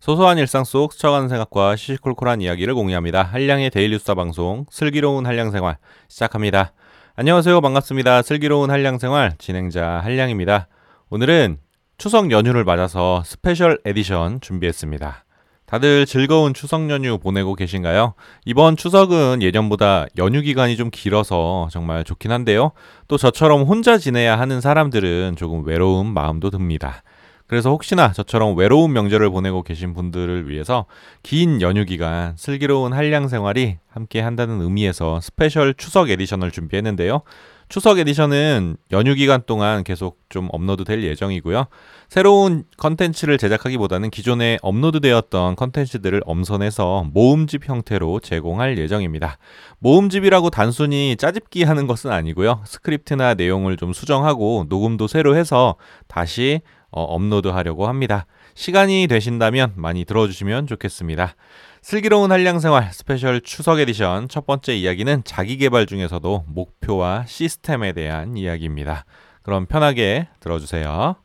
소소한 일상 속 스쳐가는 생각과 시시콜콜한 이야기를 공유합니다. 한량의 daily 수다 방송 슬기로운 한량생활 시작합니다. 안녕하세요. 반갑습니다. 슬기로운 한량생활 진행자 한량입니다. 오늘은 추석 연휴를 맞아서 special edition 준비했습니다. 다들 즐거운 추석 연휴 보내고 계신가요? 이번 추석은 예년보다 연휴 기간이 좀 길어서 정말 좋긴 한데요. 또 저처럼 혼자 지내야 하는 사람들은 조금 외로운 마음도 듭니다. 그래서 혹시나 저처럼 외로운 명절을 보내고 계신 분들을 위해서 긴 연휴 기간 슬기로운 한량 생활이 함께 한다는 의미에서 special 추석 edition을 준비했는데요. 추석 edition은 연휴 기간 동안 계속 좀 업로드 될 예정이고요. 새로운 컨텐츠를 제작하기보다는 기존에 업로드 되었던 컨텐츠들을 엄선해서 모음집 형태로 제공할 예정입니다. 모음집이라고 단순히 짜집기 하는 것은 아니고요. 스크립트나 내용을 좀 수정하고 녹음도 새로 해서 다시 어, 업로드하려고 합니다. 시간이 되신다면 많이 들어주시면 좋겠습니다. 슬기로운 한량생활 special 추석 에디션 첫 번째 이야기는 자기개발 중에서도 목표와 시스템에 대한 이야기입니다. 그럼 편하게 들어주세요.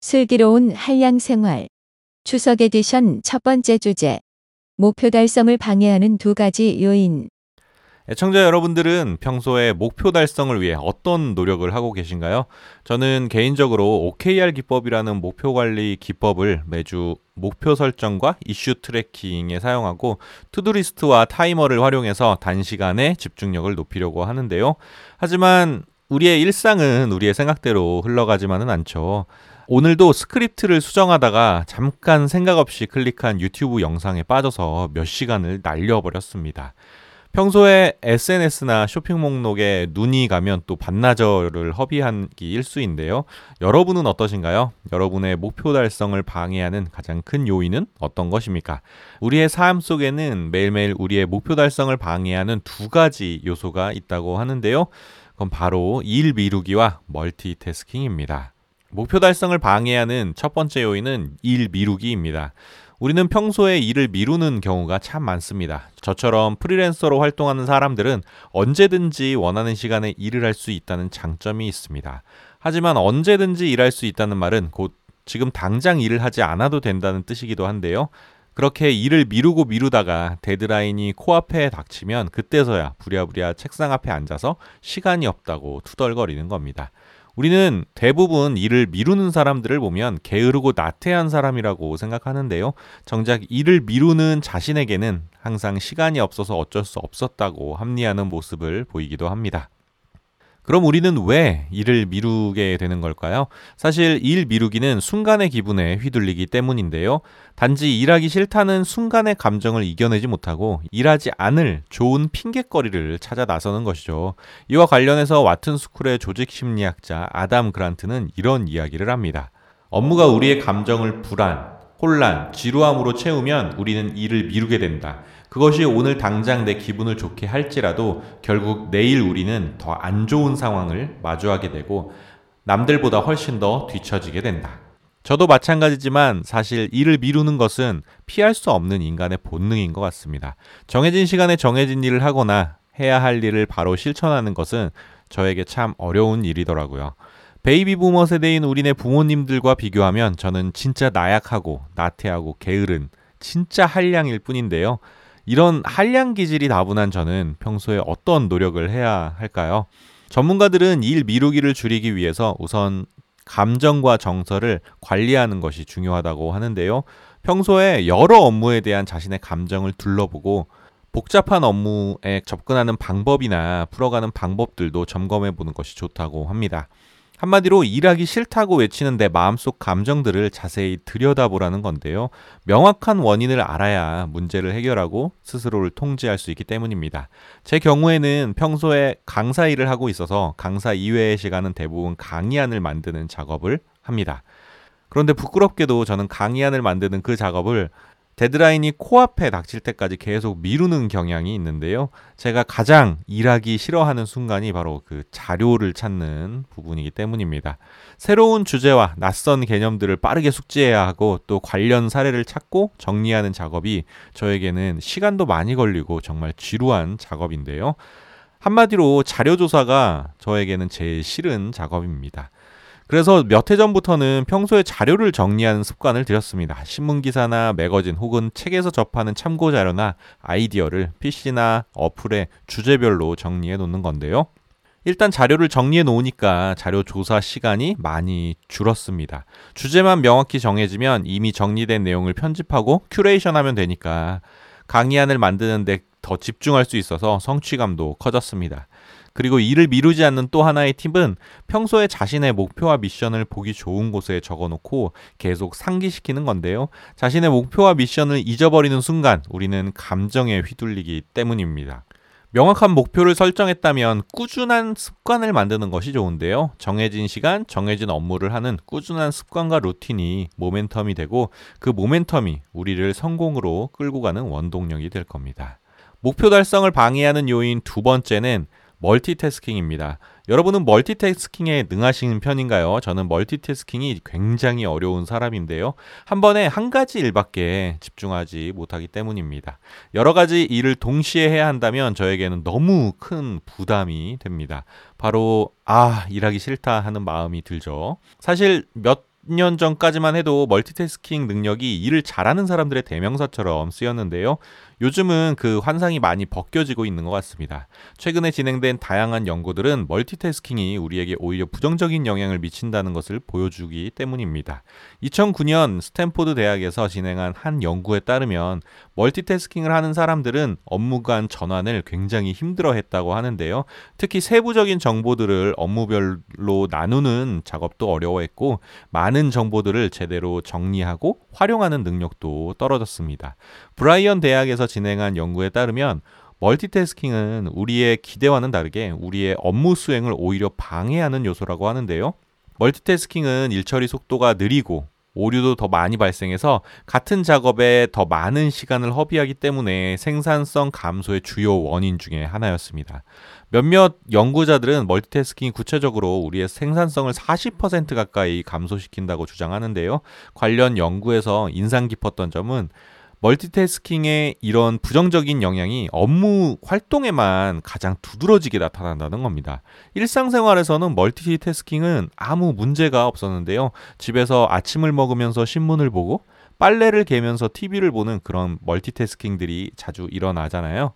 슬기로운 한량생활 추석 에디션 첫 번째 주제 목표 달성을 방해하는 두 가지 요인 애청자 여러분들은 평소에 목표 달성을 위해 어떤 노력을 하고 계신가요? 저는 개인적으로 OKR 기법이라는 목표 관리 기법을 매주 목표 설정과 issue tracking에 사용하고 to-do list와 타이머를 활용해서 단시간에 집중력을 높이려고 하는데요. 하지만 우리의 일상은 우리의 생각대로 흘러가지만은 않죠. 오늘도 스크립트를 수정하다가 잠깐 생각 없이 클릭한 유튜브 영상에 빠져서 몇 시간을 날려버렸습니다. 평소에 SNS나 쇼핑 목록에 눈이 가면 또 반나절을 허비하기 일수인데요. 여러분은 어떠신가요? 여러분의 목표 달성을 방해하는 가장 큰 요인은 어떤 것입니까? 우리의 삶 속에는 매일매일 우리의 목표 달성을 방해하는 두 가지 요소가 있다고 하는데요. 그건 바로 일 미루기와 멀티태스킹입니다. 목표 달성을 방해하는 첫 번째 요인은 일 미루기입니다. 우리는 평소에 일을 미루는 경우가 참 많습니다. 저처럼 프리랜서로 활동하는 사람들은 언제든지 원하는 시간에 일을 할 수 있다는 장점이 있습니다. 하지만 언제든지 일할 수 있다는 말은 곧 지금 당장 일을 하지 않아도 된다는 뜻이기도 한데요. 그렇게 일을 미루고 미루다가 데드라인이 코앞에 닥치면 그때서야 부랴부랴 책상 앞에 앉아서 시간이 없다고 투덜거리는 겁니다. 우리는 대부분 일을 미루는 사람들을 보면 게으르고 나태한 사람이라고 생각하는데요. 정작 일을 미루는 자신에게는 항상 시간이 없어서 어쩔 수 없었다고 합리하는 모습을 보이기도 합니다. 그럼 우리는 왜 일을 미루게 되는 걸까요? 사실 일 미루기는 순간의 기분에 휘둘리기 때문인데요. 단지 일하기 싫다는 순간의 감정을 이겨내지 못하고 일하지 않을 좋은 핑계거리를 찾아 나서는 것이죠. 이와 관련해서 와튼 스쿨의 조직 심리학자 아담 그란트는 이런 이야기를 합니다. 업무가 우리의 감정을 불안, 혼란, 지루함으로 채우면 우리는 일을 미루게 된다. 그것이 오늘 당장 내 기분을 좋게 할지라도 결국 내일 우리는 더 안 좋은 상황을 마주하게 되고 남들보다 훨씬 더 뒤처지게 된다. 저도 마찬가지지만 사실 일을 미루는 것은 피할 수 없는 인간의 본능인 것 같습니다. 정해진 시간에 정해진 일을 하거나 해야 할 일을 바로 실천하는 것은 저에게 참 어려운 일이더라고요. 베이비 부머 세대인 우리네 부모님들과 비교하면 저는 진짜 나약하고 나태하고 게으른 진짜 한량일 뿐인데요. 이런 한량 기질이 다분한 저는 평소에 어떤 노력을 해야 할까요? 전문가들은 일 미루기를 줄이기 위해서 우선 감정과 정서를 관리하는 것이 중요하다고 하는데요. 평소에 여러 업무에 대한 자신의 감정을 둘러보고 복잡한 업무에 접근하는 방법이나 풀어가는 방법들도 점검해 보는 것이 좋다고 합니다. 한마디로 일하기 싫다고 외치는 내 마음속 감정들을 자세히 들여다보라는 건데요. 명확한 원인을 알아야 문제를 해결하고 스스로를 통제할 수 있기 때문입니다. 제 경우에는 평소에 강사 일을 하고 있어서 강사 이외의 시간은 대부분 강의안을 만드는 작업을 합니다. 그런데 부끄럽게도 저는 강의안을 만드는 그 작업을 데드라인이 코앞에 닥칠 때까지 계속 미루는 경향이 있는데요. 제가 가장 일하기 싫어하는 순간이 바로 그 자료를 찾는 부분이기 때문입니다. 새로운 주제와 낯선 개념들을 빠르게 숙지해야 하고 또 관련 사례를 찾고 정리하는 작업이 저에게는 시간도 많이 걸리고 정말 지루한 작업인데요. 한마디로 자료조사가 저에게는 제일 싫은 작업입니다. 그래서 몇 해 전부터는 평소에 자료를 정리하는 습관을 들였습니다. 신문 기사나 매거진 혹은 책에서 접하는 참고 자료나 아이디어를 PC나 어플에 주제별로 정리해 놓는 건데요. 일단 자료를 정리해 놓으니까 자료 조사 시간이 많이 줄었습니다. 주제만 명확히 정해지면 이미 정리된 내용을 편집하고 큐레이션 하면 되니까 강의안을 만드는데 더 집중할 수 있어서 성취감도 커졌습니다. 그리고 이를 미루지 않는 또 하나의 팁은 평소에 자신의 목표와 미션을 보기 좋은 곳에 적어 놓고 계속 상기시키는 건데요. 자신의 목표와 미션을 잊어버리는 순간 우리는 감정에 휘둘리기 때문입니다. 명확한 목표를 설정했다면 꾸준한 습관을 만드는 것이 좋은데요. 정해진 시간, 정해진 업무를 하는 꾸준한 습관과 루틴이 모멘텀이 되고 그 모멘텀이 우리를 성공으로 끌고 가는 원동력이 될 겁니다. 목표 달성을 방해하는 요인 두 번째는 멀티태스킹입니다. 여러분은 멀티태스킹에 능하신 편인가요? 저는 멀티태스킹이 굉장히 어려운 사람인데요. 한 번에 한 가지 일밖에 집중하지 못하기 때문입니다. 여러 가지 일을 동시에 해야 한다면 저에게는 너무 큰 부담이 됩니다. 바로 아, 일하기 싫다 하는 마음이 들죠. 사실 몇년 전까지만 해도 멀티태스킹 능력이 일을 잘하는 사람들의 대명사처럼 쓰였는데요. 요즘은 그 환상이 많이 벗겨지고 있는 것 같습니다. 최근에 진행된 다양한 연구들은 멀티태스킹이 우리에게 오히려 부정적인 영향을 미친다는 것을 보여주기 때문입니다. 2009년 스탠포드 대학에서 진행한 한 연구에 따르면 멀티태스킹을 하는 사람들은 업무 간 전환을 굉장히 힘들어 했다고 하는데요. 특히 세부적인 정보들을 업무별로 나누는 작업도 어려워했고 많은 정보들을 제대로 정리하고 활용하는 능력도 떨어졌습니다. 브라이언 대학에서 진행한 연구에 따르면 멀티태스킹은 우리의 기대와는 다르게 우리의 업무 수행을 오히려 방해하는 요소라고 하는데요. 멀티태스킹은 일 처리 속도가 느리고 오류도 더 많이 발생해서 같은 작업에 더 많은 시간을 허비하기 때문에 생산성 감소의 주요 원인 중에 하나였습니다. 몇몇 연구자들은 멀티태스킹이 구체적으로 우리의 생산성을 40% 가까이 감소시킨다고 주장하는데요. 관련 연구에서 인상 깊었던 점은 멀티태스킹의 이런 부정적인 영향이 업무 활동에만 가장 두드러지게 나타난다는 겁니다. 일상생활에서는 멀티태스킹은 아무 문제가 없었는데요. 집에서 아침을 먹으면서 신문을 보고 빨래를 개면서 TV를 보는 그런 멀티태스킹들이 자주 일어나잖아요.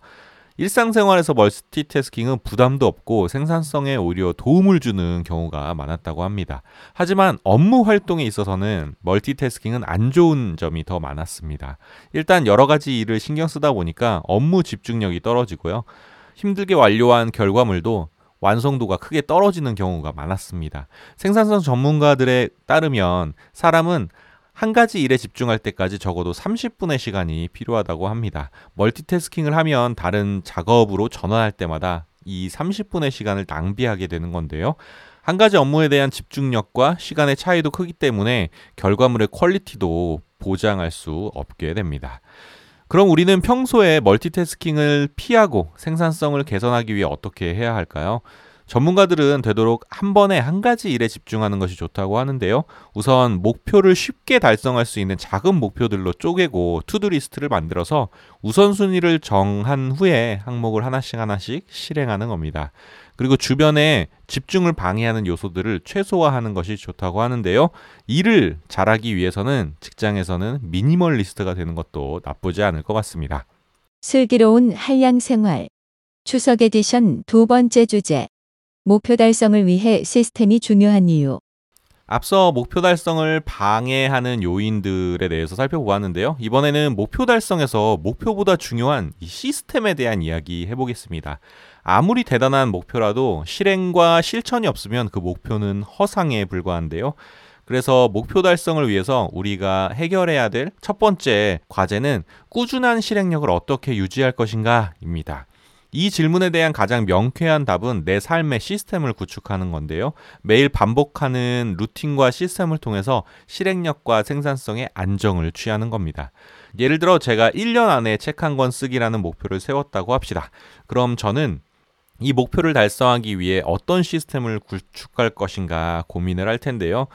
일상생활에서 멀티태스킹은 부담도 없고 생산성에 오히려 도움을 주는 경우가 많았다고 합니다. 하지만 업무 활동에 있어서는 멀티태스킹은 안 좋은 점이 더 많았습니다. 일단 여러 가지 일을 신경 쓰다 보니까 업무 집중력이 떨어지고요. 힘들게 완료한 결과물도 완성도가 크게 떨어지는 경우가 많았습니다. 생산성 전문가들에 따르면 사람은 한 가지 일에 집중할 때까지 적어도 30분의 시간이 필요하다고 합니다. 멀티태스킹을 하면 다른 작업으로 전환할 때마다 이 30분의 시간을 낭비하게 되는 건데요. 한 가지 업무에 대한 집중력과 시간의 차이도 크기 때문에 결과물의 quality도 보장할 수 없게 됩니다. 그럼 우리는 평소에 멀티태스킹을 피하고 생산성을 개선하기 위해 어떻게 해야 할까요? 전문가들은 되도록 한 번에 한 가지 일에 집중하는 것이 좋다고 하는데요. 우선 목표를 쉽게 달성할 수 있는 작은 목표들로 쪼개고 to-do list를 만들어서 우선순위를 정한 후에 항목을 하나씩 하나씩 실행하는 겁니다. 그리고 주변에 집중을 방해하는 요소들을 최소화하는 것이 좋다고 하는데요. 일을 잘하기 위해서는 직장에서는 미니멀리스트가 되는 것도 나쁘지 않을 것 같습니다. 슬기로운 한량 생활. 추석 에디션 두 번째 주제. 목표 달성을 위해 시스템이 중요한 이유. 앞서 목표 달성을 방해하는 요인들에 대해서 살펴보았는데요. 이번에는 목표 달성에서 목표보다 중요한 이 시스템에 대한 이야기 해보겠습니다. 아무리 대단한 목표라도 실행과 실천이 없으면 그 목표는 허상에 불과한데요. 그래서 목표 달성을 위해서 우리가 해결해야 될 첫 번째 과제는 꾸준한 실행력을 어떻게 유지할 것인가입니다. 이 질문에 대한 가장 명쾌한 답은 내 삶의 시스템을 구축하는 건데요. 매일 반복하는 루틴과 시스템을 통해서 실행력과 생산성의 안정을 취하는 겁니다. 예를 들어 제가 1년 안에 책 한 권 쓰기라는 목표를 세웠다고 합시다. 그럼 저는 이 목표를 달성하기 위해 어떤 시스템을 구축할 것인가 고민을 할 텐데요.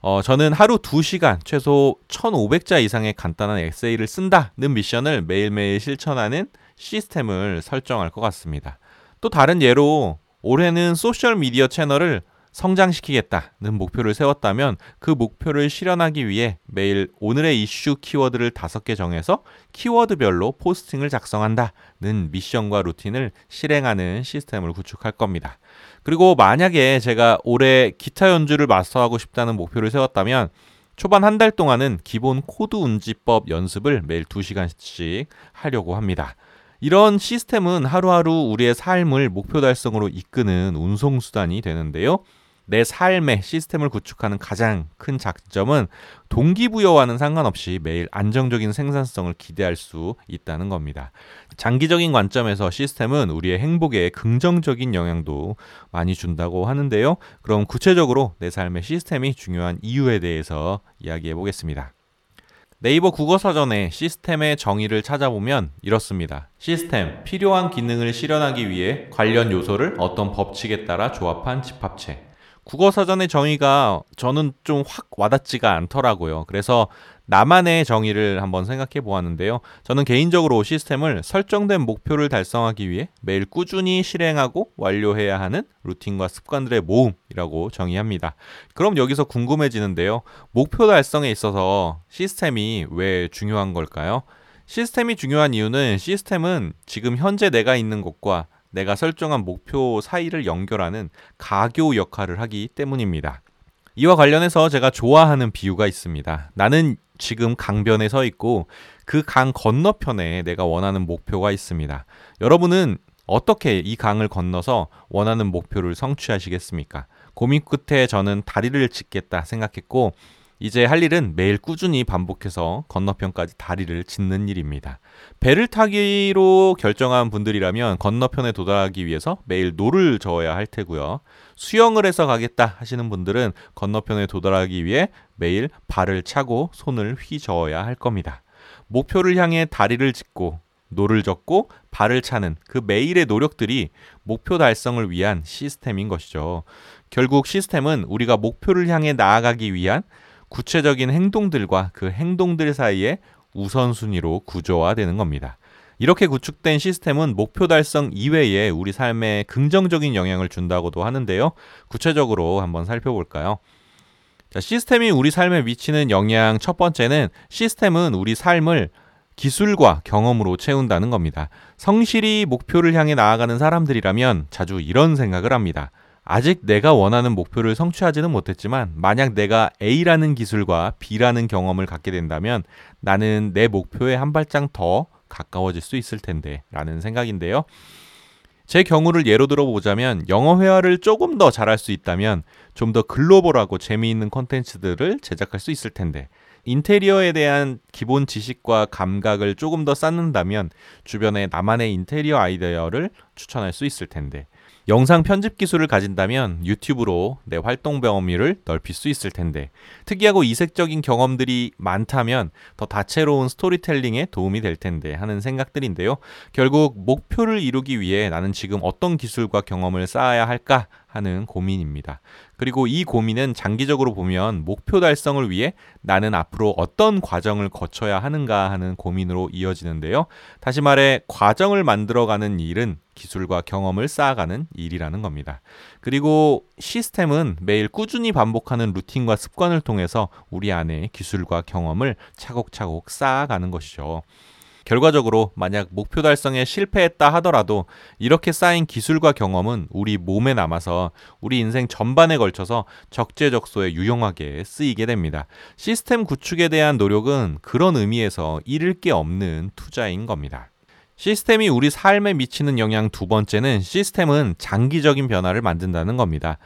어, 저는 하루 2시간, 최소 1,500자 이상의 간단한 에세이를 쓴다는 미션을 매일매일 실천하는 시스템을 설정할 것 같습니다. 또 다른 예로 올해는 소셜 미디어 채널을 성장시키겠다는 목표를 세웠다면 그 목표를 실현하기 위해 매일 오늘의 이슈 키워드를 다섯 개 정해서 키워드별로 포스팅을 작성한다는 미션과 루틴을 실행하는 시스템을 구축할 겁니다. 그리고 만약에 제가 올해 기타 연주를 마스터하고 싶다는 목표를 세웠다면 초반 한 달 동안은 기본 코드 운지법 연습을 매일 2시간씩 하려고 합니다. 이런 시스템은 하루하루 우리의 삶을 목표 달성으로 이끄는 운송수단이 되는데요. 내 삶의 시스템을 구축하는 가장 큰 장점은 동기부여와는 상관없이 매일 안정적인 생산성을 기대할 수 있다는 겁니다. 장기적인 관점에서 시스템은 우리의 행복에 긍정적인 영향도 많이 준다고 하는데요. 그럼 구체적으로 내 삶의 시스템이 중요한 이유에 대해서 이야기해 보겠습니다. 네이버 국어사전에 시스템의 정의를 찾아보면 이렇습니다. 시스템, 필요한 기능을 실현하기 위해 관련 요소를 어떤 법칙에 따라 조합한 집합체. 국어 사전의 정의가 저는 좀 확 와닿지가 않더라고요. 그래서 나만의 정의를 한번 생각해 보았는데요. 저는 개인적으로 시스템을 설정된 목표를 달성하기 위해 매일 꾸준히 실행하고 완료해야 하는 루틴과 습관들의 모음이라고 정의합니다. 그럼 여기서 궁금해지는데요. 목표 달성에 있어서 시스템이 왜 중요한 걸까요? 시스템이 중요한 이유는 시스템은 지금 현재 내가 있는 곳과 내가 설정한 목표 사이를 연결하는 가교 역할을 하기 때문입니다. 이와 관련해서 제가 좋아하는 비유가 있습니다. 나는 지금 강변에 서 있고 그 강 건너편에 내가 원하는 목표가 있습니다. 여러분은 어떻게 이 강을 건너서 원하는 목표를 성취하시겠습니까? 고민 끝에 저는 다리를 짓겠다 생각했고 이제 할 일은 매일 꾸준히 반복해서 건너편까지 다리를 짓는 일입니다. 배를 타기로 결정한 분들이라면 건너편에 도달하기 위해서 매일 노를 저어야 할 테고요. 수영을 해서 가겠다 하시는 분들은 건너편에 도달하기 위해 매일 발을 차고 손을 휘저어야 할 겁니다. 목표를 향해 다리를 짓고 노를 젓고 발을 차는 그 매일의 노력들이 목표 달성을 위한 시스템인 것이죠. 결국 시스템은 우리가 목표를 향해 나아가기 위한 구체적인 행동들과 그 행동들 사이에 우선순위로 구조화되는 겁니다. 이렇게 구축된 시스템은 목표 달성 이외에 우리 삶에 긍정적인 영향을 준다고도 하는데요. 구체적으로 한번 살펴볼까요? 자, 시스템이 우리 삶에 미치는 영향 첫 번째는 시스템은 우리 삶을 기술과 경험으로 채운다는 겁니다. 성실히 목표를 향해 나아가는 사람들이라면 자주 이런 생각을 합니다. 아직 내가 원하는 목표를 성취하지는 못했지만 만약 내가 A라는 기술과 B라는 경험을 갖게 된다면 나는 내 목표에 한 발짝 더 가까워질 수 있을 텐데 라는 생각인데요. 제 경우를 예로 들어보자면 영어 회화를 조금 더 잘할 수 있다면 좀 더 글로벌하고 재미있는 콘텐츠들을 제작할 수 있을 텐데 인테리어에 대한 기본 지식과 감각을 조금 더 쌓는다면 주변에 나만의 인테리어 아이디어를 추천할 수 있을 텐데 영상 편집 기술을 가진다면 유튜브로 내 활동 범위를 넓힐 수 있을 텐데 특이하고 이색적인 경험들이 많다면 더 다채로운 스토리텔링에 도움이 될 텐데 하는 생각들인데요. 결국 목표를 이루기 위해 나는 지금 어떤 기술과 경험을 쌓아야 할까 하는 고민입니다. 그리고 이 고민은 장기적으로 보면 목표 달성을 위해 나는 앞으로 어떤 과정을 거쳐야 하는가 하는 고민으로 이어지는데요. 다시 말해 과정을 만들어가는 일은 기술과 경험을 쌓아가는 일이라는 겁니다. 그리고 시스템은 매일 꾸준히 반복하는 루틴과 습관을 통해서 우리 안에 기술과 경험을 차곡차곡 쌓아가는 것이죠. 결과적으로 만약 목표 달성에 실패했다 하더라도 이렇게 쌓인 기술과 경험은 우리 몸에 남아서 우리 인생 전반에 걸쳐서 적재적소에 유용하게 쓰이게 됩니다. 시스템 구축에 대한 노력은 그런 의미에서 잃을 게 없는 투자인 겁니다. 시스템이 우리 삶에 미치는 영향 두 번째는 시스템은 장기적인 변화를 만든다는 겁니다.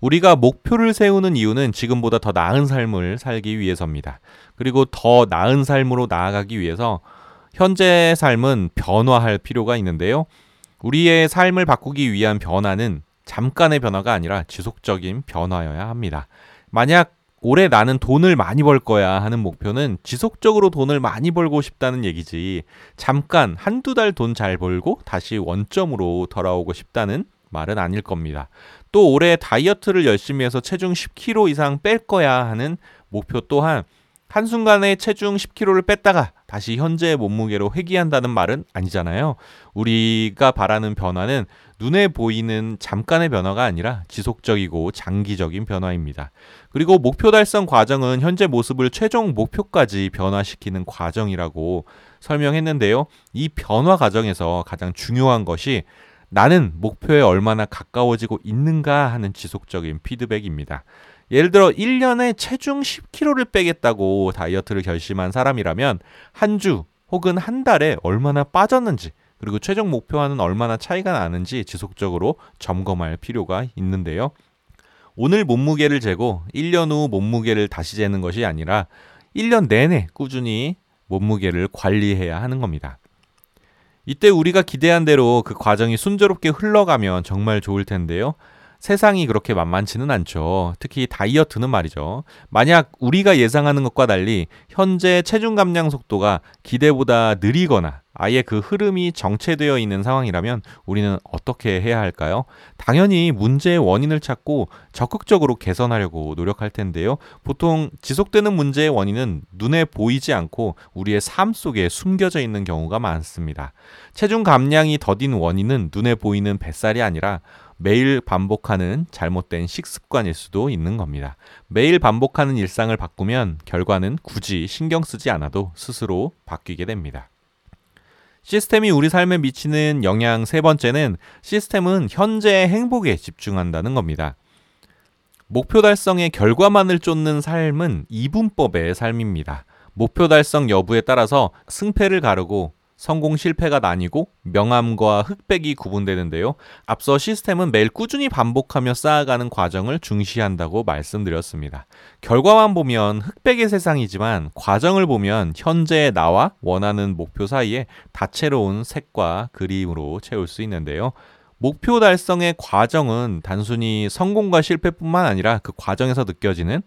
우리가 목표를 세우는 이유는 지금보다 더 나은 삶을 살기 위해서입니다. 그리고 더 나은 삶으로 나아가기 위해서 현재 삶은 변화할 필요가 있는데요. 우리의 삶을 바꾸기 위한 변화는 잠깐의 변화가 아니라 지속적인 변화여야 합니다. 만약 올해 나는 돈을 많이 벌 거야 하는 목표는 지속적으로 돈을 많이 벌고 싶다는 얘기지. 잠깐 한두 달 돈 잘 벌고 다시 원점으로 돌아오고 싶다는 말은 아닐 겁니다. 또 올해 다이어트를 열심히 해서 체중 10kg 이상 뺄 거야 하는 목표 또한 한순간에 체중 10kg를 뺐다가 다시 현재의 몸무게로 회귀한다는 말은 아니잖아요. 우리가 바라는 변화는 눈에 보이는 잠깐의 변화가 아니라 지속적이고 장기적인 변화입니다. 그리고 목표 달성 과정은 현재 모습을 최종 목표까지 변화시키는 과정이라고 설명했는데요. 이 변화 과정에서 가장 중요한 것이 나는 목표에 얼마나 가까워지고 있는가 하는 지속적인 피드백입니다. 예를 들어 1년에 체중 10kg를 빼겠다고 다이어트를 결심한 사람이라면 한 주 혹은 한 달에 얼마나 빠졌는지 그리고 최종 목표와는 얼마나 차이가 나는지 지속적으로 점검할 필요가 있는데요. 오늘 몸무게를 재고 1년 후 몸무게를 다시 재는 것이 아니라 1년 내내 꾸준히 몸무게를 관리해야 하는 겁니다. 이때 우리가 기대한 대로 그 과정이 순조롭게 흘러가면 정말 좋을 텐데요. 세상이 그렇게 만만치는 않죠. 특히 다이어트는 말이죠. 만약 우리가 예상하는 것과 달리 현재 체중 감량 속도가 기대보다 느리거나 아예 그 흐름이 정체되어 있는 상황이라면 우리는 어떻게 해야 할까요? 당연히 문제의 원인을 찾고 적극적으로 개선하려고 노력할 텐데요. 보통 지속되는 문제의 원인은 눈에 보이지 않고 우리의 삶 속에 숨겨져 있는 경우가 많습니다. 체중 감량이 더딘 원인은 눈에 보이는 뱃살이 아니라 매일 반복하는 잘못된 식습관일 수도 있는 겁니다. 매일 반복하는 일상을 바꾸면 결과는 굳이 신경 쓰지 않아도 스스로 바뀌게 됩니다. 시스템이 우리 삶에 미치는 영향 세 번째는 시스템은 현재의 행복에 집중한다는 겁니다. 목표 달성의 결과만을 쫓는 삶은 이분법의 삶입니다. 목표 달성 여부에 따라서 승패를 가르고 성공 실패가 나뉘고 명암과 흑백이 구분되는데요. 앞서 시스템은 매일 꾸준히 반복하며 쌓아가는 과정을 중시한다고 말씀드렸습니다. 결과만 보면 흑백의 세상이지만 과정을 보면 현재의 나와 원하는 목표 사이에 다채로운 색과 그림으로 채울 수 있는데요. 목표 달성의 과정은 단순히 성공과 실패뿐만 아니라 그 과정에서 느껴지는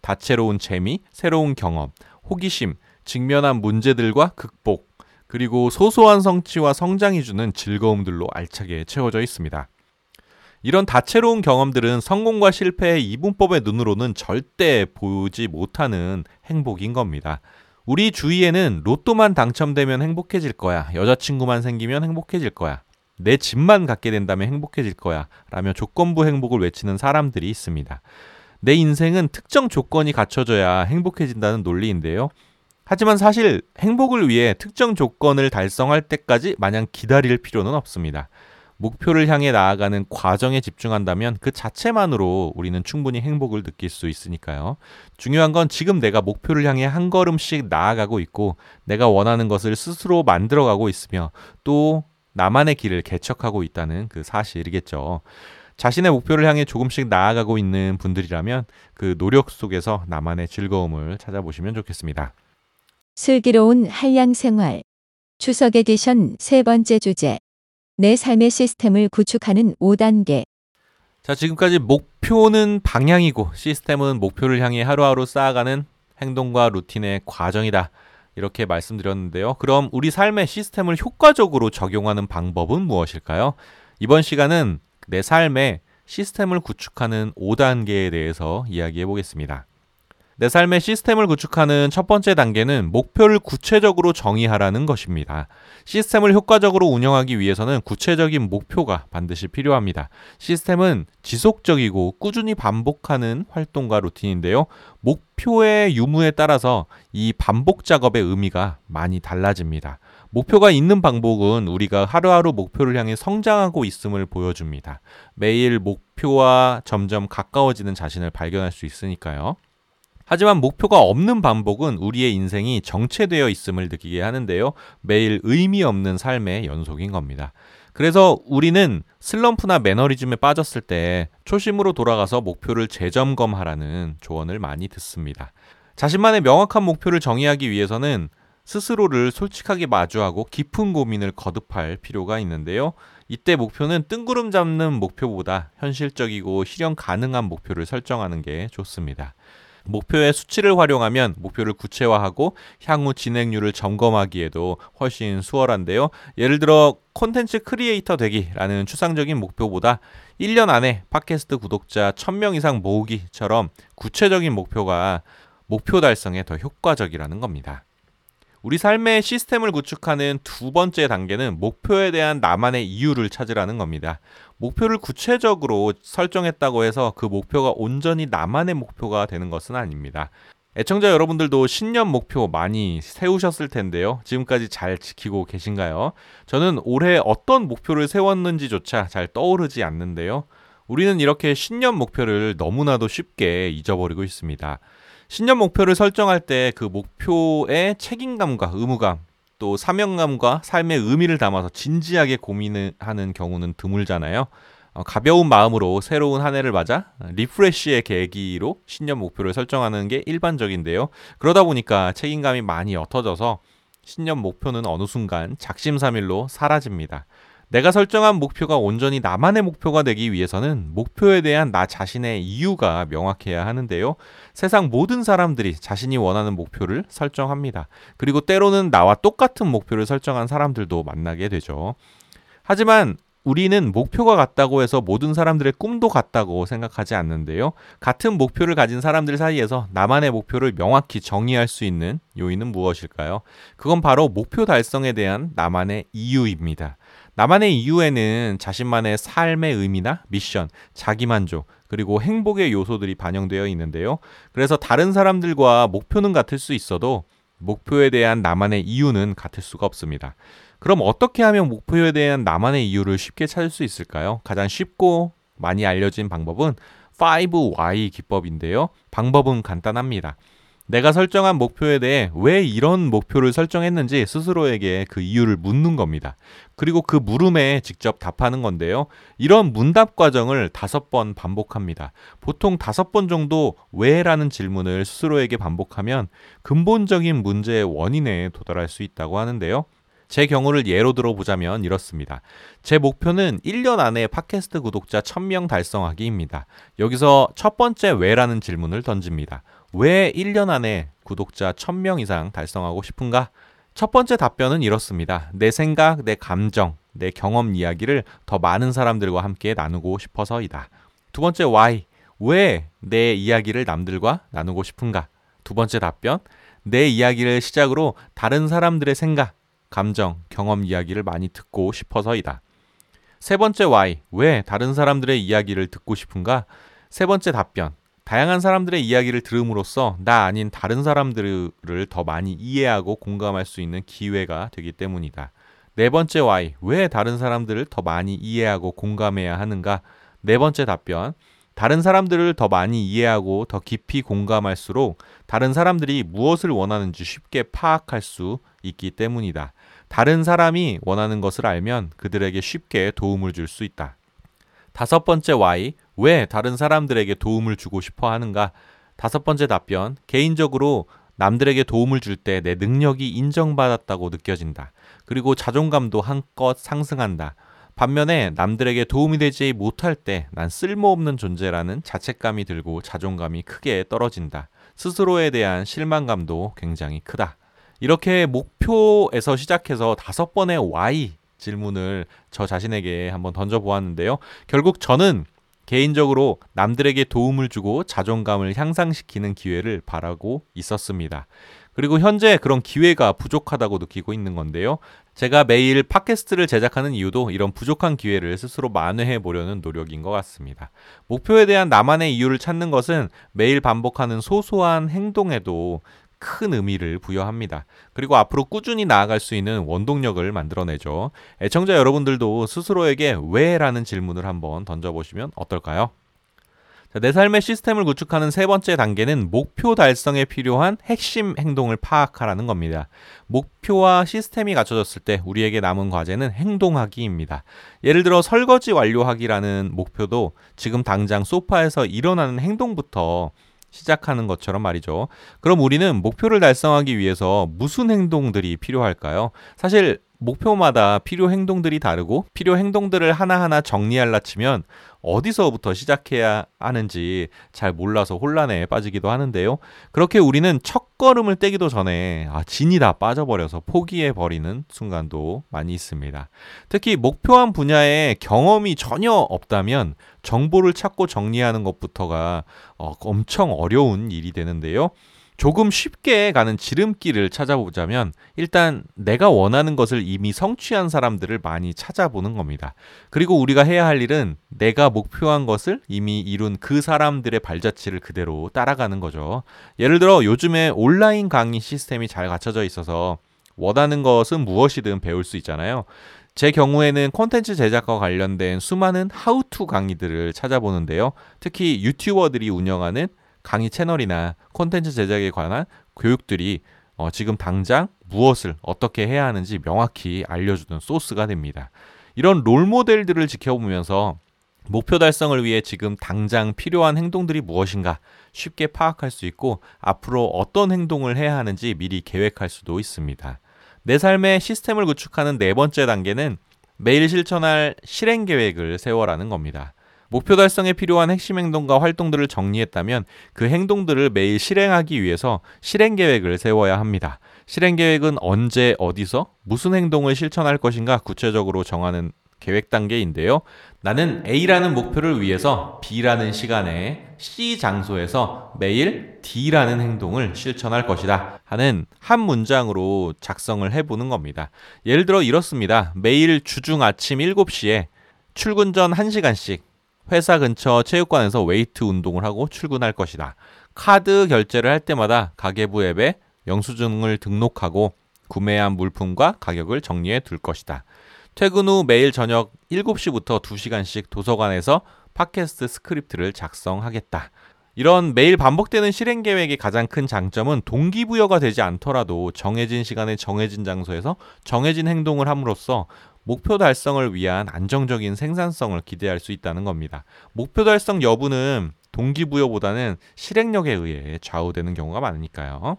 다채로운 재미, 새로운 경험, 호기심, 직면한 문제들과 극복, 그리고 소소한 성취와 성장이 주는 즐거움들로 알차게 채워져 있습니다. 이런 다채로운 경험들은 성공과 실패의 이분법의 눈으로는 절대 보지 못하는 행복인 겁니다. 우리 주위에는 로또만 당첨되면 행복해질 거야. 여자친구만 생기면 행복해질 거야. 내 집만 갖게 된다면 행복해질 거야. 라며 조건부 행복을 외치는 사람들이 있습니다. 내 인생은 특정 조건이 갖춰져야 행복해진다는 논리인데요. 하지만 사실 행복을 위해 특정 조건을 달성할 때까지 마냥 기다릴 필요는 없습니다. 목표를 향해 나아가는 과정에 집중한다면 그 자체만으로 우리는 충분히 행복을 느낄 수 있으니까요. 중요한 건 지금 내가 목표를 향해 한 걸음씩 나아가고 있고 내가 원하는 것을 스스로 만들어가고 있으며 또 나만의 길을 개척하고 있다는 그 사실이겠죠. 자신의 목표를 향해 조금씩 나아가고 있는 분들이라면 그 노력 속에서 나만의 즐거움을 찾아보시면 좋겠습니다. 슬기로운 한량 생활. 추석 에디션 세 번째 주제. 내 삶의 시스템을 구축하는 5단계. 자, 지금까지 목표는 방향이고 시스템은 목표를 향해 하루하루 쌓아가는 행동과 루틴의 과정이다. 이렇게 말씀드렸는데요. 그럼 우리 삶의 시스템을 효과적으로 적용하는 방법은 무엇일까요? 이번 시간은 내 삶의 시스템을 구축하는 5단계에 대해서 이야기해 보겠습니다. 내 삶의 시스템을 구축하는 첫 번째 단계는 목표를 구체적으로 정의하라는 것입니다. 시스템을 효과적으로 운영하기 위해서는 구체적인 목표가 반드시 필요합니다. 시스템은 지속적이고 꾸준히 반복하는 활동과 루틴인데요. 목표의 유무에 따라서 이 반복 작업의 의미가 많이 달라집니다. 목표가 있는 방법은 우리가 하루하루 목표를 향해 성장하고 있음을 보여줍니다. 매일 목표와 점점 가까워지는 자신을 발견할 수 있으니까요. 하지만 목표가 없는 반복은 우리의 인생이 정체되어 있음을 느끼게 하는데요. 매일 의미 없는 삶의 연속인 겁니다. 그래서 우리는 슬럼프나 매너리즘에 빠졌을 때 초심으로 돌아가서 목표를 재점검하라는 조언을 많이 듣습니다. 자신만의 명확한 목표를 정의하기 위해서는 스스로를 솔직하게 마주하고 깊은 고민을 거듭할 필요가 있는데요. 이때 목표는 뜬구름 잡는 목표보다 현실적이고 실현 가능한 목표를 설정하는 게 좋습니다. 목표의 수치를 활용하면 목표를 구체화하고 향후 진행률을 점검하기에도 훨씬 수월한데요. 예를 들어 콘텐츠 크리에이터 되기라는 추상적인 목표보다 1년 안에 팟캐스트 구독자 1000명 이상 모으기처럼 구체적인 목표가 목표 달성에 더 효과적이라는 겁니다. 우리 삶의 시스템을 구축하는 두 번째 단계는 목표에 대한 나만의 이유를 찾으라는 겁니다. 목표를 구체적으로 설정했다고 해서 그 목표가 온전히 나만의 목표가 되는 것은 아닙니다. 애청자 여러분들도 신년 목표 많이 세우셨을 텐데요. 지금까지 잘 지키고 계신가요? 저는 올해 어떤 목표를 세웠는지조차 잘 떠오르지 않는데요. 우리는 이렇게 신년 목표를 너무나도 쉽게 잊어버리고 있습니다. 신년 목표를 설정할 때 그 목표의 책임감과 의무감, 또 사명감과 삶의 의미를 담아서 진지하게 고민을 하는 경우는 드물잖아요. 어, 가벼운 마음으로 새로운 한 해를 맞아 리프레쉬의 계기로 신년 목표를 설정하는 게 일반적인데요. 그러다 보니까 책임감이 많이 옅어져서 신년 목표는 어느 순간 작심삼일로 사라집니다. 내가 설정한 목표가 온전히 나만의 목표가 되기 위해서는 목표에 대한 나 자신의 이유가 명확해야 하는데요. 세상 모든 사람들이 자신이 원하는 목표를 설정합니다. 그리고 때로는 나와 똑같은 목표를 설정한 사람들도 만나게 되죠. 하지만 우리는 목표가 같다고 해서 모든 사람들의 꿈도 같다고 생각하지 않는데요. 같은 목표를 가진 사람들 사이에서 나만의 목표를 명확히 정의할 수 있는 요인은 무엇일까요? 그건 바로 목표 달성에 대한 나만의 이유입니다. 나만의 이유에는 자신만의 삶의 의미나 미션, 자기만족, 그리고 행복의 요소들이 반영되어 있는데요. 그래서 다른 사람들과 목표는 같을 수 있어도 목표에 대한 나만의 이유는 같을 수가 없습니다. 그럼 어떻게 하면 목표에 대한 나만의 이유를 쉽게 찾을 수 있을까요? 가장 쉽고 많이 알려진 방법은 5Y 기법인데요. 방법은 간단합니다. 내가 설정한 목표에 대해 왜 이런 목표를 설정했는지 스스로에게 그 이유를 묻는 겁니다. 그리고 그 물음에 직접 답하는 건데요. 이런 문답 과정을 다섯 번 반복합니다. 보통 다섯 번 정도 왜 라는 질문을 스스로에게 반복하면 근본적인 문제의 원인에 도달할 수 있다고 하는데요. 제 경우를 예로 들어보자면 이렇습니다. 제 목표는 1년 안에 팟캐스트 구독자 1000명 달성하기입니다. 여기서 첫 번째 왜라는 질문을 던집니다. 왜 1년 안에 구독자 1000명 이상 달성하고 싶은가? 첫 번째 답변은 이렇습니다. 내 생각, 내 감정, 내 경험 이야기를 더 많은 사람들과 함께 나누고 싶어서이다. 두 번째 why. 왜 내 이야기를 남들과 나누고 싶은가? 두 번째 답변. 내 이야기를 시작으로 다른 사람들의 생각, 감정, 경험 이야기를 많이 듣고 싶어서이다. 세 번째 why. 왜 다른 사람들의 이야기를 듣고 싶은가? 세 번째 답변. 다양한 사람들의 이야기를 들음으로써 나 아닌 다른 사람들을 더 많이 이해하고 공감할 수 있는 기회가 되기 때문이다. 네 번째 why. 왜 다른 사람들을 더 많이 이해하고 공감해야 하는가? 네 번째 답변. 다른 사람들을 더 많이 이해하고 더 깊이 공감할수록 다른 사람들이 무엇을 원하는지 쉽게 파악할 수 있기 때문이다. 다른 사람이 원하는 것을 알면 그들에게 쉽게 도움을 줄 수 있다. 다섯 번째 why. 왜 다른 사람들에게 도움을 주고 싶어 하는가? 다섯 번째 답변. 개인적으로 남들에게 도움을 줄 때 내 능력이 인정받았다고 느껴진다. 그리고 자존감도 한껏 상승한다. 반면에 남들에게 도움이 되지 못할 때 난 쓸모없는 존재라는 자책감이 들고 자존감이 크게 떨어진다. 스스로에 대한 실망감도 굉장히 크다. 이렇게 목표에서 시작해서 다섯 번의 why 질문을 저 자신에게 한번 던져보았는데요. 결국 저는 개인적으로 남들에게 도움을 주고 자존감을 향상시키는 기회를 바라고 있었습니다. 그리고 현재 그런 기회가 부족하다고 느끼고 있는 건데요. 제가 매일 팟캐스트를 제작하는 이유도 이런 부족한 기회를 스스로 만회해 보려는 노력인 것 같습니다. 목표에 대한 나만의 이유를 찾는 것은 매일 반복하는 소소한 행동에도 큰 의미를 부여합니다. 그리고 앞으로 꾸준히 나아갈 수 있는 원동력을 만들어내죠. 애청자 여러분들도 스스로에게 왜 라는 질문을 한번 던져보시면 어떨까요? 자, 내 삶의 시스템을 구축하는 세 번째 단계는 목표 달성에 필요한 핵심 행동을 파악하라는 겁니다. 목표와 시스템이 갖춰졌을 때 우리에게 남은 과제는 행동하기입니다. 예를 들어 설거지 완료하기라는 목표도 지금 당장 소파에서 일어나는 행동부터 시작하는 것처럼 말이죠. 그럼 우리는 목표를 달성하기 위해서 무슨 행동들이 필요할까요? 사실 목표마다 필요 행동들이 다르고 필요 행동들을 하나하나 정리할라 치면 어디서부터 시작해야 하는지 잘 몰라서 혼란에 빠지기도 하는데요. 그렇게 우리는 첫 걸음을 떼기도 전에 아, 진이 다 빠져버려서 포기해 버리는 순간도 많이 있습니다. 특히 목표한 분야에 경험이 전혀 없다면 정보를 찾고 정리하는 것부터가 어, 엄청 어려운 일이 되는데요. 조금 쉽게 가는 지름길을 찾아보자면 일단 내가 원하는 것을 이미 성취한 사람들을 많이 찾아보는 겁니다. 그리고 우리가 해야 할 일은 내가 목표한 것을 이미 이룬 그 사람들의 발자취를 그대로 따라가는 거죠. 예를 들어 요즘에 온라인 강의 시스템이 잘 갖춰져 있어서 원하는 것은 무엇이든 배울 수 있잖아요. 제 경우에는 콘텐츠 제작과 관련된 수많은 하우투 강의들을 찾아보는데요. 특히 유튜버들이 운영하는 강의 채널이나 콘텐츠 제작에 관한 교육들이 어, 지금 당장 무엇을 어떻게 해야 하는지 명확히 알려주는 소스가 됩니다. 이런 롤 모델들을 지켜보면서 목표 달성을 위해 지금 당장 필요한 행동들이 무엇인가 쉽게 파악할 수 있고 앞으로 어떤 행동을 해야 하는지 미리 계획할 수도 있습니다. 내 삶의 시스템을 구축하는 네 번째 단계는 매일 실천할 실행 계획을 세워라는 겁니다. 목표 달성에 필요한 핵심 행동과 활동들을 정리했다면 그 행동들을 매일 실행하기 위해서 실행 계획을 세워야 합니다. 실행 계획은 언제 어디서 무슨 행동을 실천할 것인가 구체적으로 정하는 계획 단계인데요. 나는 A라는 목표를 위해서 B라는 시간에 C 장소에서 매일 D라는 행동을 실천할 것이다 하는 한 문장으로 작성을 해보는 겁니다. 예를 들어 이렇습니다. 매일 주중 아침 7시에 출근 전 1시간씩 회사 근처 체육관에서 웨이트 운동을 하고 출근할 것이다. 카드 결제를 할 때마다 가계부 앱에 영수증을 등록하고 구매한 물품과 가격을 정리해 둘 것이다. 퇴근 후 매일 저녁 7시부터 2시간씩 도서관에서 팟캐스트 스크립트를 작성하겠다. 이런 매일 반복되는 실행 계획의 가장 큰 장점은 동기부여가 되지 않더라도 정해진 시간에 정해진 장소에서 정해진 행동을 함으로써 목표 달성을 위한 안정적인 생산성을 기대할 수 있다는 겁니다. 목표 달성 여부는 동기부여보다는 실행력에 의해 좌우되는 경우가 많으니까요.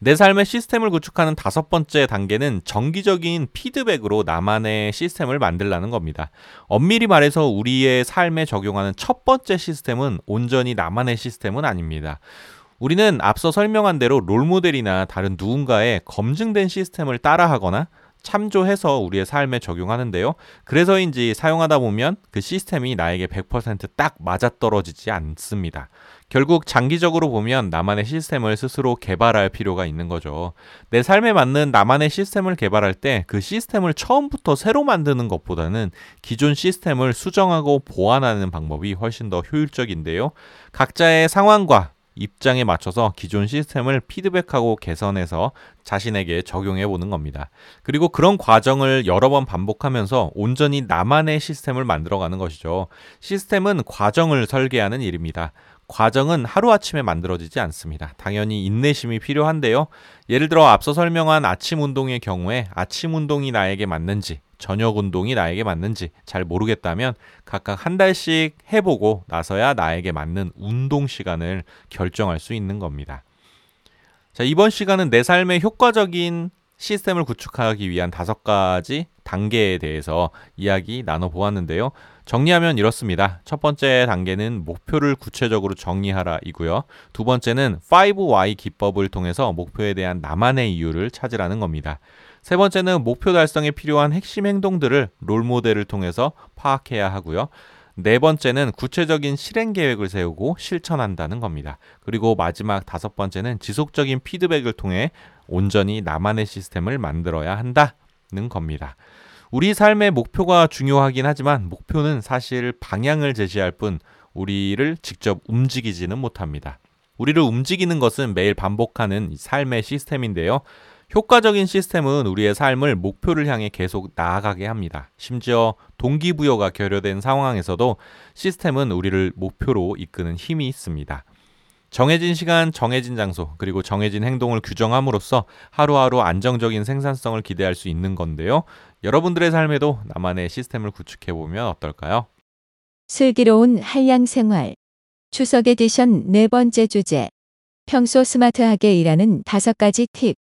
내 삶의 시스템을 구축하는 다섯 번째 단계는 정기적인 피드백으로 나만의 시스템을 만들라는 겁니다. 엄밀히 말해서 우리의 삶에 적용하는 첫 번째 시스템은 온전히 나만의 시스템은 아닙니다. 우리는 앞서 설명한 대로 롤모델이나 다른 누군가의 검증된 시스템을 따라하거나 참조해서 우리의 삶에 적용하는데요. 그래서인지 사용하다 보면 그 시스템이 나에게 100%딱 맞아떨어지지 않습니다. 결국 장기적으로 보면 나만의 시스템을 스스로 개발할 필요가 있는 거죠. 내 삶에 맞는 나만의 시스템을 개발할 때 그 시스템을 처음부터 새로 만드는 것보다는 기존 시스템을 수정하고 보완하는 방법이 훨씬 더 효율적인데요. 각자의 상황과 입장에 맞춰서 기존 시스템을 피드백하고 개선해서 자신에게 적용해 보는 겁니다. 그리고 그런 과정을 여러 번 반복하면서 온전히 나만의 시스템을 만들어가는 것이죠. 시스템은 과정을 설계하는 일입니다. 과정은 하루아침에 만들어지지 않습니다. 당연히 인내심이 필요한데요. 예를 들어 앞서 설명한 아침 운동의 경우에 아침 운동이 나에게 맞는지 저녁 운동이 나에게 맞는지 잘 모르겠다면 각각 한 달씩 해보고 나서야 나에게 맞는 운동 시간을 결정할 수 있는 겁니다. 자, 이번 시간은 내 삶의 효과적인 시스템을 구축하기 위한 다섯 가지 단계에 대해서 이야기 나눠 보았는데요. 정리하면 이렇습니다. 첫 번째 단계는 목표를 구체적으로 정리하라 이고요. 두 번째는 5Y 기법을 통해서 목표에 대한 나만의 이유를 찾으라는 겁니다. 세 번째는 목표 달성에 필요한 핵심 행동들을 롤모델을 통해서 파악해야 하고요. 네 번째는 구체적인 실행 계획을 세우고 실천한다는 겁니다. 그리고 마지막 다섯 번째는 지속적인 피드백을 통해 온전히 나만의 시스템을 만들어야 한다는 겁니다. 우리 삶의 목표가 중요하긴 하지만 목표는 사실 방향을 제시할 뿐 우리를 직접 움직이지는 못합니다. 우리를 움직이는 것은 매일 반복하는 삶의 시스템인데요. 효과적인 시스템은 우리의 삶을 목표를 향해 계속 나아가게 합니다. 심지어 동기부여가 결여된 상황에서도 시스템은 우리를 목표로 이끄는 힘이 있습니다. 정해진 시간, 정해진 장소, 그리고 정해진 행동을 규정함으로써 하루하루 안정적인 생산성을 기대할 수 있는 건데요. 여러분들의 삶에도 나만의 시스템을 구축해 보면 어떨까요? 슬기로운 한량 생활. 추석 에디션 네 번째 주제. 평소 스마트하게 일하는 다섯 가지 팁.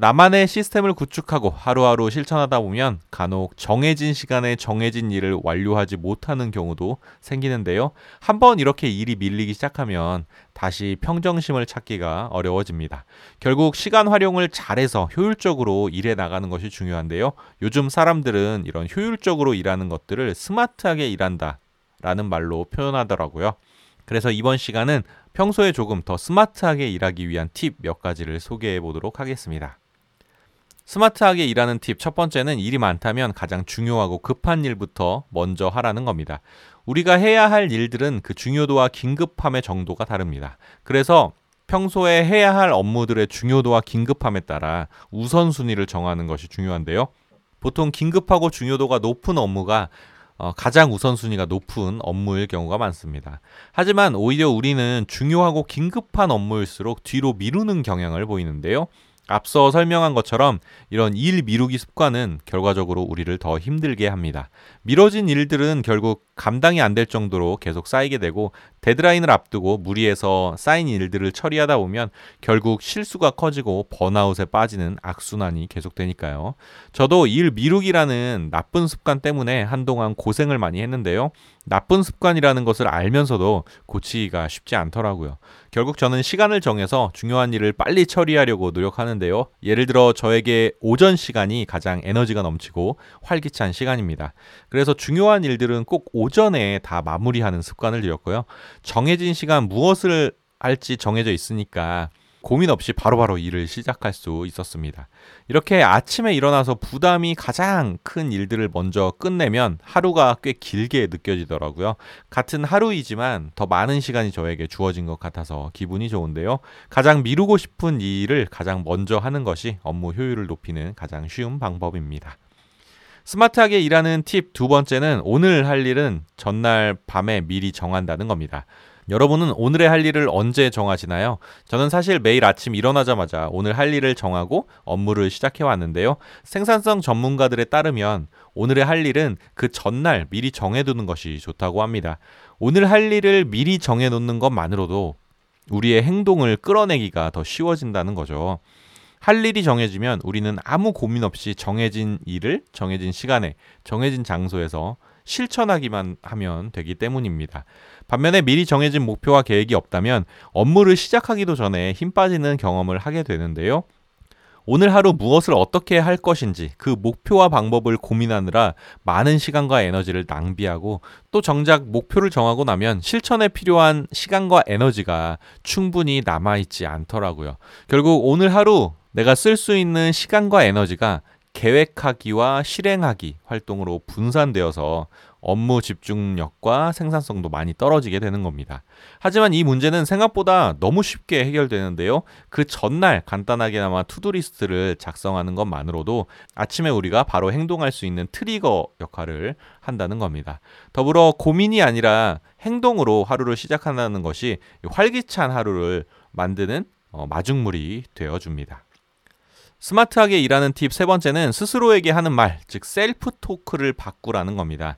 나만의 시스템을 구축하고 하루하루 실천하다 보면 간혹 정해진 시간에 정해진 일을 완료하지 못하는 경우도 생기는데요. 한번 이렇게 일이 밀리기 시작하면 다시 평정심을 찾기가 어려워집니다. 결국 시간 활용을 잘해서 효율적으로 일해 나가는 것이 중요한데요. 요즘 사람들은 이런 효율적으로 일하는 것들을 스마트하게 일한다 라는 말로 표현하더라고요. 그래서 이번 시간은 평소에 조금 더 스마트하게 일하기 위한 팁 몇 가지를 소개해 보도록 하겠습니다. 스마트하게 일하는 팁 첫 번째는 일이 많다면 가장 중요하고 급한 일부터 먼저 하라는 겁니다. 우리가 해야 할 일들은 그 중요도와 긴급함의 정도가 다릅니다. 그래서 평소에 해야 할 업무들의 중요도와 긴급함에 따라 우선순위를 정하는 것이 중요한데요. 보통 긴급하고 중요도가 높은 업무가 어, 가장 우선순위가 높은 업무일 경우가 많습니다. 하지만 오히려 우리는 중요하고 긴급한 업무일수록 뒤로 미루는 경향을 보이는데요. 앞서 설명한 것처럼 이런 일 미루기 습관은 결과적으로 우리를 더 힘들게 합니다. 미뤄진 일들은 결국 감당이 안 될 정도로 계속 쌓이게 되고 데드라인을 앞두고 무리해서 쌓인 일들을 처리하다 보면 결국 실수가 커지고 번아웃에 빠지는 악순환이 계속되니까요. 저도 일 미루기라는 나쁜 습관 때문에 한동안 고생을 많이 했는데요. 나쁜 습관이라는 것을 알면서도 고치기가 쉽지 않더라고요. 결국 저는 시간을 정해서 중요한 일을 빨리 처리하려고 노력하는데요. 예를 들어 저에게 오전 시간이 가장 에너지가 넘치고 활기찬 시간입니다. 그래서 중요한 일들은 꼭 오전 에 다 마무리하는 습관을 들였고요. 정해진 시간 무엇을 할지 정해져 있으니까 고민 없이 바로바로 바로 일을 시작할 수 있었습니다. 이렇게 아침에 일어나서 부담이 가장 큰 일들을 먼저 끝내면 하루가 꽤 길게 느껴지더라고요. 같은 하루이지만 더 많은 시간이 저에게 주어진 것 같아서 기분이 좋은데요. 가장 미루고 싶은 일을 가장 먼저 하는 것이 업무 효율을 높이는 가장 쉬운 방법입니다. 스마트하게 일하는 팁 두 번째는 오늘 할 일은 전날 밤에 미리 정한다는 겁니다. 여러분은 오늘의 할 일을 언제 정하시나요? 저는 사실 매일 아침 일어나자마자 오늘 할 일을 정하고 업무를 시작해 왔는데요. 생산성 전문가들에 따르면 오늘의 할 일은 그 전날 미리 정해두는 것이 좋다고 합니다. 오늘 할 일을 미리 정해놓는 것만으로도 우리의 행동을 끌어내기가 더 쉬워진다는 거죠. 할 일이 정해지면 우리는 아무 고민 없이 정해진 일을 정해진 시간에 정해진 장소에서 실천하기만 하면 되기 때문입니다. 반면에 미리 정해진 목표와 계획이 없다면 업무를 시작하기도 전에 힘 빠지는 경험을 하게 되는데요. 오늘 하루 무엇을 어떻게 할 것인지 그 목표와 방법을 고민하느라 많은 시간과 에너지를 낭비하고 또 정작 목표를 정하고 나면 실천에 필요한 시간과 에너지가 충분히 남아있지 않더라고요. 결국 오늘 하루 내가 쓸 수 있는 시간과 에너지가 계획하기와 실행하기 활동으로 분산되어서 업무 집중력과 생산성도 많이 떨어지게 되는 겁니다. 하지만 이 문제는 생각보다 너무 쉽게 해결되는데요. 그 전날 간단하게나마 to-do list를 작성하는 것만으로도 아침에 우리가 바로 행동할 수 있는 트리거 역할을 한다는 겁니다. 더불어 고민이 아니라 행동으로 하루를 시작한다는 것이 활기찬 하루를 만드는 어, 마중물이 되어줍니다. 스마트하게 일하는 팁 세 번째는 스스로에게 하는 말, 즉 self talk를 바꾸라는 겁니다.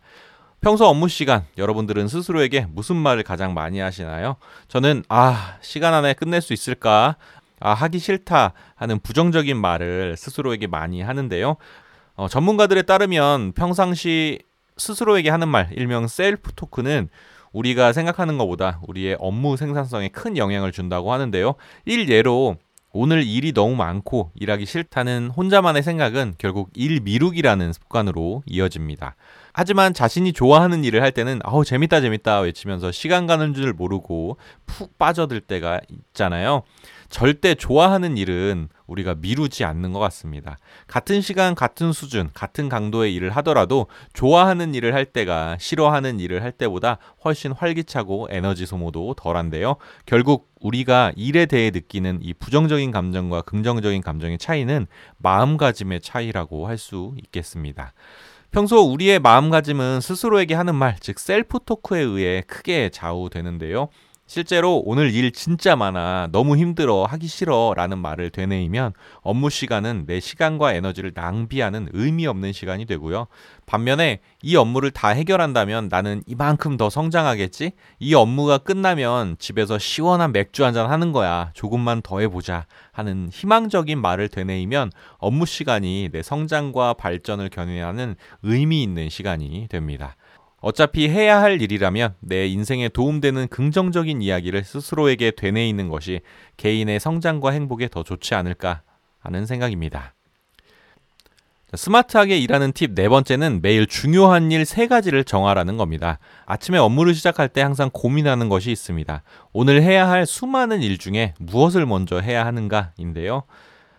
평소 업무 시간 여러분들은 스스로에게 무슨 말을 가장 많이 하시나요? 저는 아, 시간 안에 끝낼 수 있을까? 아, 하기 싫다 하는 부정적인 말을 스스로에게 많이 하는데요. 어, 전문가들에 따르면 평상시 스스로에게 하는 말, 일명 self talk는 우리가 생각하는 것보다 우리의 업무 생산성에 큰 영향을 준다고 하는데요. 일예로 오늘 일이 너무 많고 일하기 싫다는 혼자만의 생각은 결국 일 미루기라는 습관으로 이어집니다. 하지만 자신이 좋아하는 일을 할 때는 아우 재밌다 재밌다 외치면서 시간 가는 줄 모르고 푹 빠져들 때가 있잖아요. 절대 좋아하는 일은 우리가 미루지 않는 것 같습니다. 같은 시간, 같은 수준, 같은 강도의 일을 하더라도 좋아하는 일을 할 때가 싫어하는 일을 할 때보다 훨씬 활기차고 에너지 소모도 덜한데요. 결국 우리가 일에 대해 느끼는 이 부정적인 감정과 긍정적인 감정의 차이는 마음가짐의 차이라고 할 수 있겠습니다. 평소 우리의 마음가짐은 스스로에게 하는 말, 즉 셀프 토크에 의해 크게 좌우되는데요. 실제로 오늘 일 진짜 많아. 너무 힘들어. 하기 싫어. 라는 말을 되뇌이면 업무 시간은 내 시간과 에너지를 낭비하는 의미 없는 시간이 되고요. 반면에 이 업무를 다 해결한다면 나는 이만큼 더 성장하겠지? 이 업무가 끝나면 집에서 시원한 맥주 한잔 하는 거야. 조금만 더 해보자. 하는 희망적인 말을 되뇌이면 업무 시간이 내 성장과 발전을 견인하는 의미 있는 시간이 됩니다. 어차피 해야 할 일이라면 내 인생에 도움되는 긍정적인 이야기를 스스로에게 되뇌이는 것이 개인의 성장과 행복에 더 좋지 않을까 하는 생각입니다. 자, 스마트하게 일하는 팁 네 번째는 매일 중요한 일 세 가지를 정하라는 겁니다. 아침에 업무를 시작할 때 항상 고민하는 것이 있습니다. 오늘 해야 할 수많은 일 중에 무엇을 먼저 해야 하는가인데요.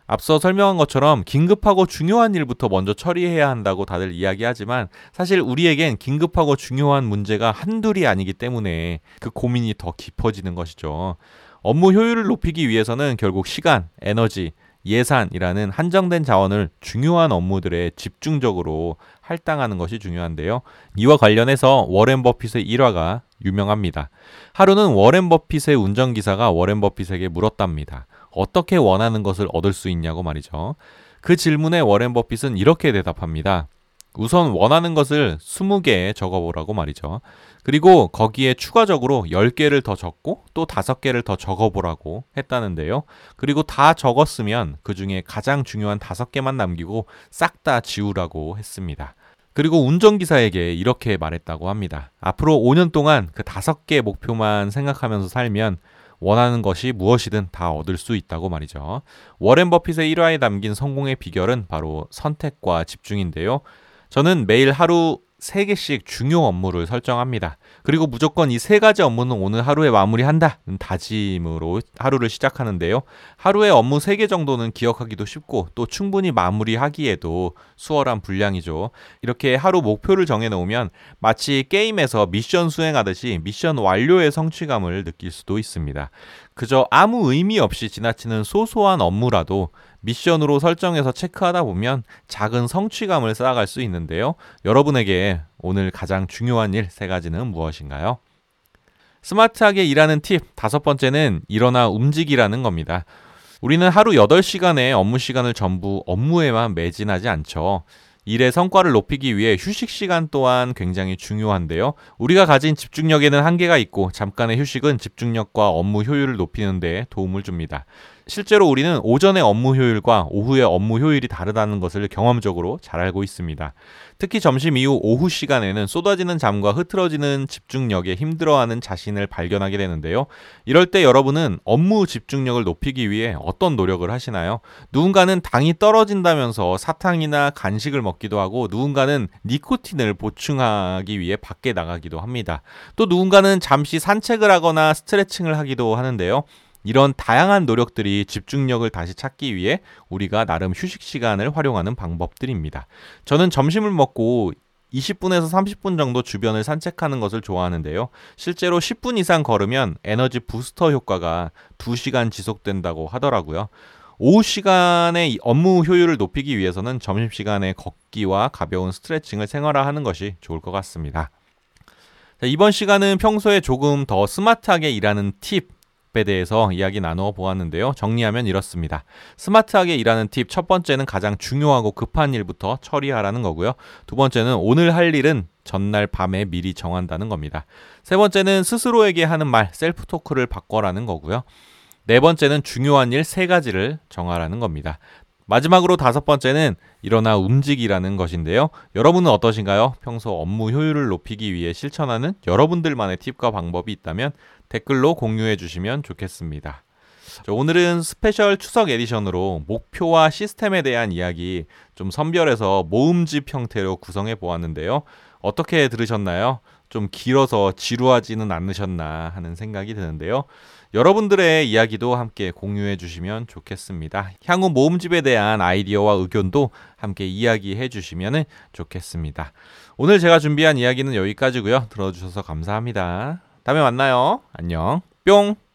앞서 설명한 것처럼 긴급하고 중요한 일부터 먼저 처리해야 한다고 다들 이야기하지만 사실 우리에겐 긴급하고 중요한 문제가 한둘이 아니기 때문에 그 고민이 더 깊어지는 것이죠. 업무 효율을 높이기 위해서는 결국 시간, 에너지, 예산이라는 한정된 자원을 중요한 업무들에 집중적으로 할당하는 것이 중요한데요. 이와 관련해서 워렌 버핏의 일화가 유명합니다. 하루는 워렌 버핏의 운전기사가 워렌 버핏에게 물었답니다. 어떻게 원하는 것을 얻을 수 있냐고 말이죠. 그 질문에 워렌 버핏은 이렇게 대답합니다. 우선 원하는 것을 20개에 적어보라고 말이죠. 그리고 거기에 추가적으로 10개를 더 적고 또 5개를 더 적어보라고 했다는데요. 그리고 다 적었으면 그 중에 가장 중요한 5개만 남기고 싹 다 지우라고 했습니다. 그리고 운전기사에게 이렇게 말했다고 합니다. 앞으로 5년 동안 그 5개 목표만 생각하면서 살면 원하는 것이 무엇이든 다 얻을 수 있다고 말이죠. 워렌 버핏의 일화에 담긴 성공의 비결은 바로 선택과 집중인데요. 저는 매일 하루 3개씩 중요 업무를 설정합니다. 그리고 무조건 이 세 가지 업무는 오늘 하루에 마무리한다는 다짐으로 하루를 시작하는데요. 하루에 업무 3개 정도는 기억하기도 쉽고 또 충분히 마무리하기에도 수월한 분량이죠. 이렇게 하루 목표를 정해 놓으면 마치 게임에서 미션 수행하듯이 미션 완료의 성취감을 느낄 수도 있습니다. 그저 아무 의미 없이 지나치는 소소한 업무라도 미션으로 설정해서 체크하다 보면 작은 성취감을 쌓아갈 수 있는데요. 여러분에게 오늘 가장 중요한 일 세 가지는 무엇인가요? 스마트하게 일하는 팁 다섯 번째는 일어나 움직이라는 겁니다. 우리는 하루 8시간의 업무 시간을 전부 업무에만 매진하지 않죠. 일의 성과를 높이기 위해 휴식 시간 또한 굉장히 중요한데요. 우리가 가진 집중력에는 한계가 있고 잠깐의 휴식은 집중력과 업무 효율을 높이는 데 도움을 줍니다. 실제로 우리는 오전의 업무 효율과 오후의 업무 효율이 다르다는 것을 경험적으로 잘 알고 있습니다. 특히 점심 이후 오후 시간에는 쏟아지는 잠과 흐트러지는 집중력에 힘들어하는 자신을 발견하게 되는데요. 이럴 때 여러분은 업무 집중력을 높이기 위해 어떤 노력을 하시나요? 누군가는 당이 떨어진다면서 사탕이나 간식을 먹기도 하고 누군가는 니코틴을 보충하기 위해 밖에 나가기도 합니다. 또 누군가는 잠시 산책을 하거나 스트레칭을 하기도 하는데요. 이런 다양한 노력들이 집중력을 다시 찾기 위해 우리가 나름 휴식 시간을 활용하는 방법들입니다. 저는 점심을 먹고 20분에서 30분 정도 주변을 산책하는 것을 좋아하는데요. 실제로 10분 이상 걸으면 에너지 부스터 효과가 2시간 지속된다고 하더라고요. 오후 시간에 업무 효율을 높이기 위해서는 점심시간에 걷기와 가벼운 스트레칭을 생활화하는 것이 좋을 것 같습니다. 자, 이번 시간은 평소에 조금 더 스마트하게 일하는 팁 에 대해서 이야기 나누어 보았는데요. 정리하면 이렇습니다. 스마트하게 일하는 팁 첫 번째는 가장 중요하고 급한 일부터 처리하라는 거고요. 두 번째는 오늘 할 일은 전날 밤에 미리 정한다는 겁니다. 세 번째는 스스로에게 하는 말, 셀프 토크를 바꿔라는 거고요. 네 번째는 중요한 일 세 가지를 정하라는 겁니다. 마지막으로 다섯 번째는 일어나 움직이라는 것인데요. 여러분은 어떠신가요? 평소 업무 효율을 높이기 위해 실천하는 여러분들만의 팁과 방법이 있다면 댓글로 공유해 주시면 좋겠습니다. 오늘은 special 추석 edition으로 목표와 시스템에 대한 이야기 좀 선별해서 모음집 형태로 구성해 보았는데요. 어떻게 들으셨나요? 좀 길어서 지루하지는 않으셨나 하는 생각이 드는데요. 여러분들의 이야기도 함께 공유해 주시면 좋겠습니다. 향후 모음집에 대한 아이디어와 의견도 함께 이야기해 주시면 좋겠습니다. 오늘 제가 준비한 이야기는 여기까지고요. 들어주셔서 감사합니다. 다음에 만나요. 안녕. 뿅!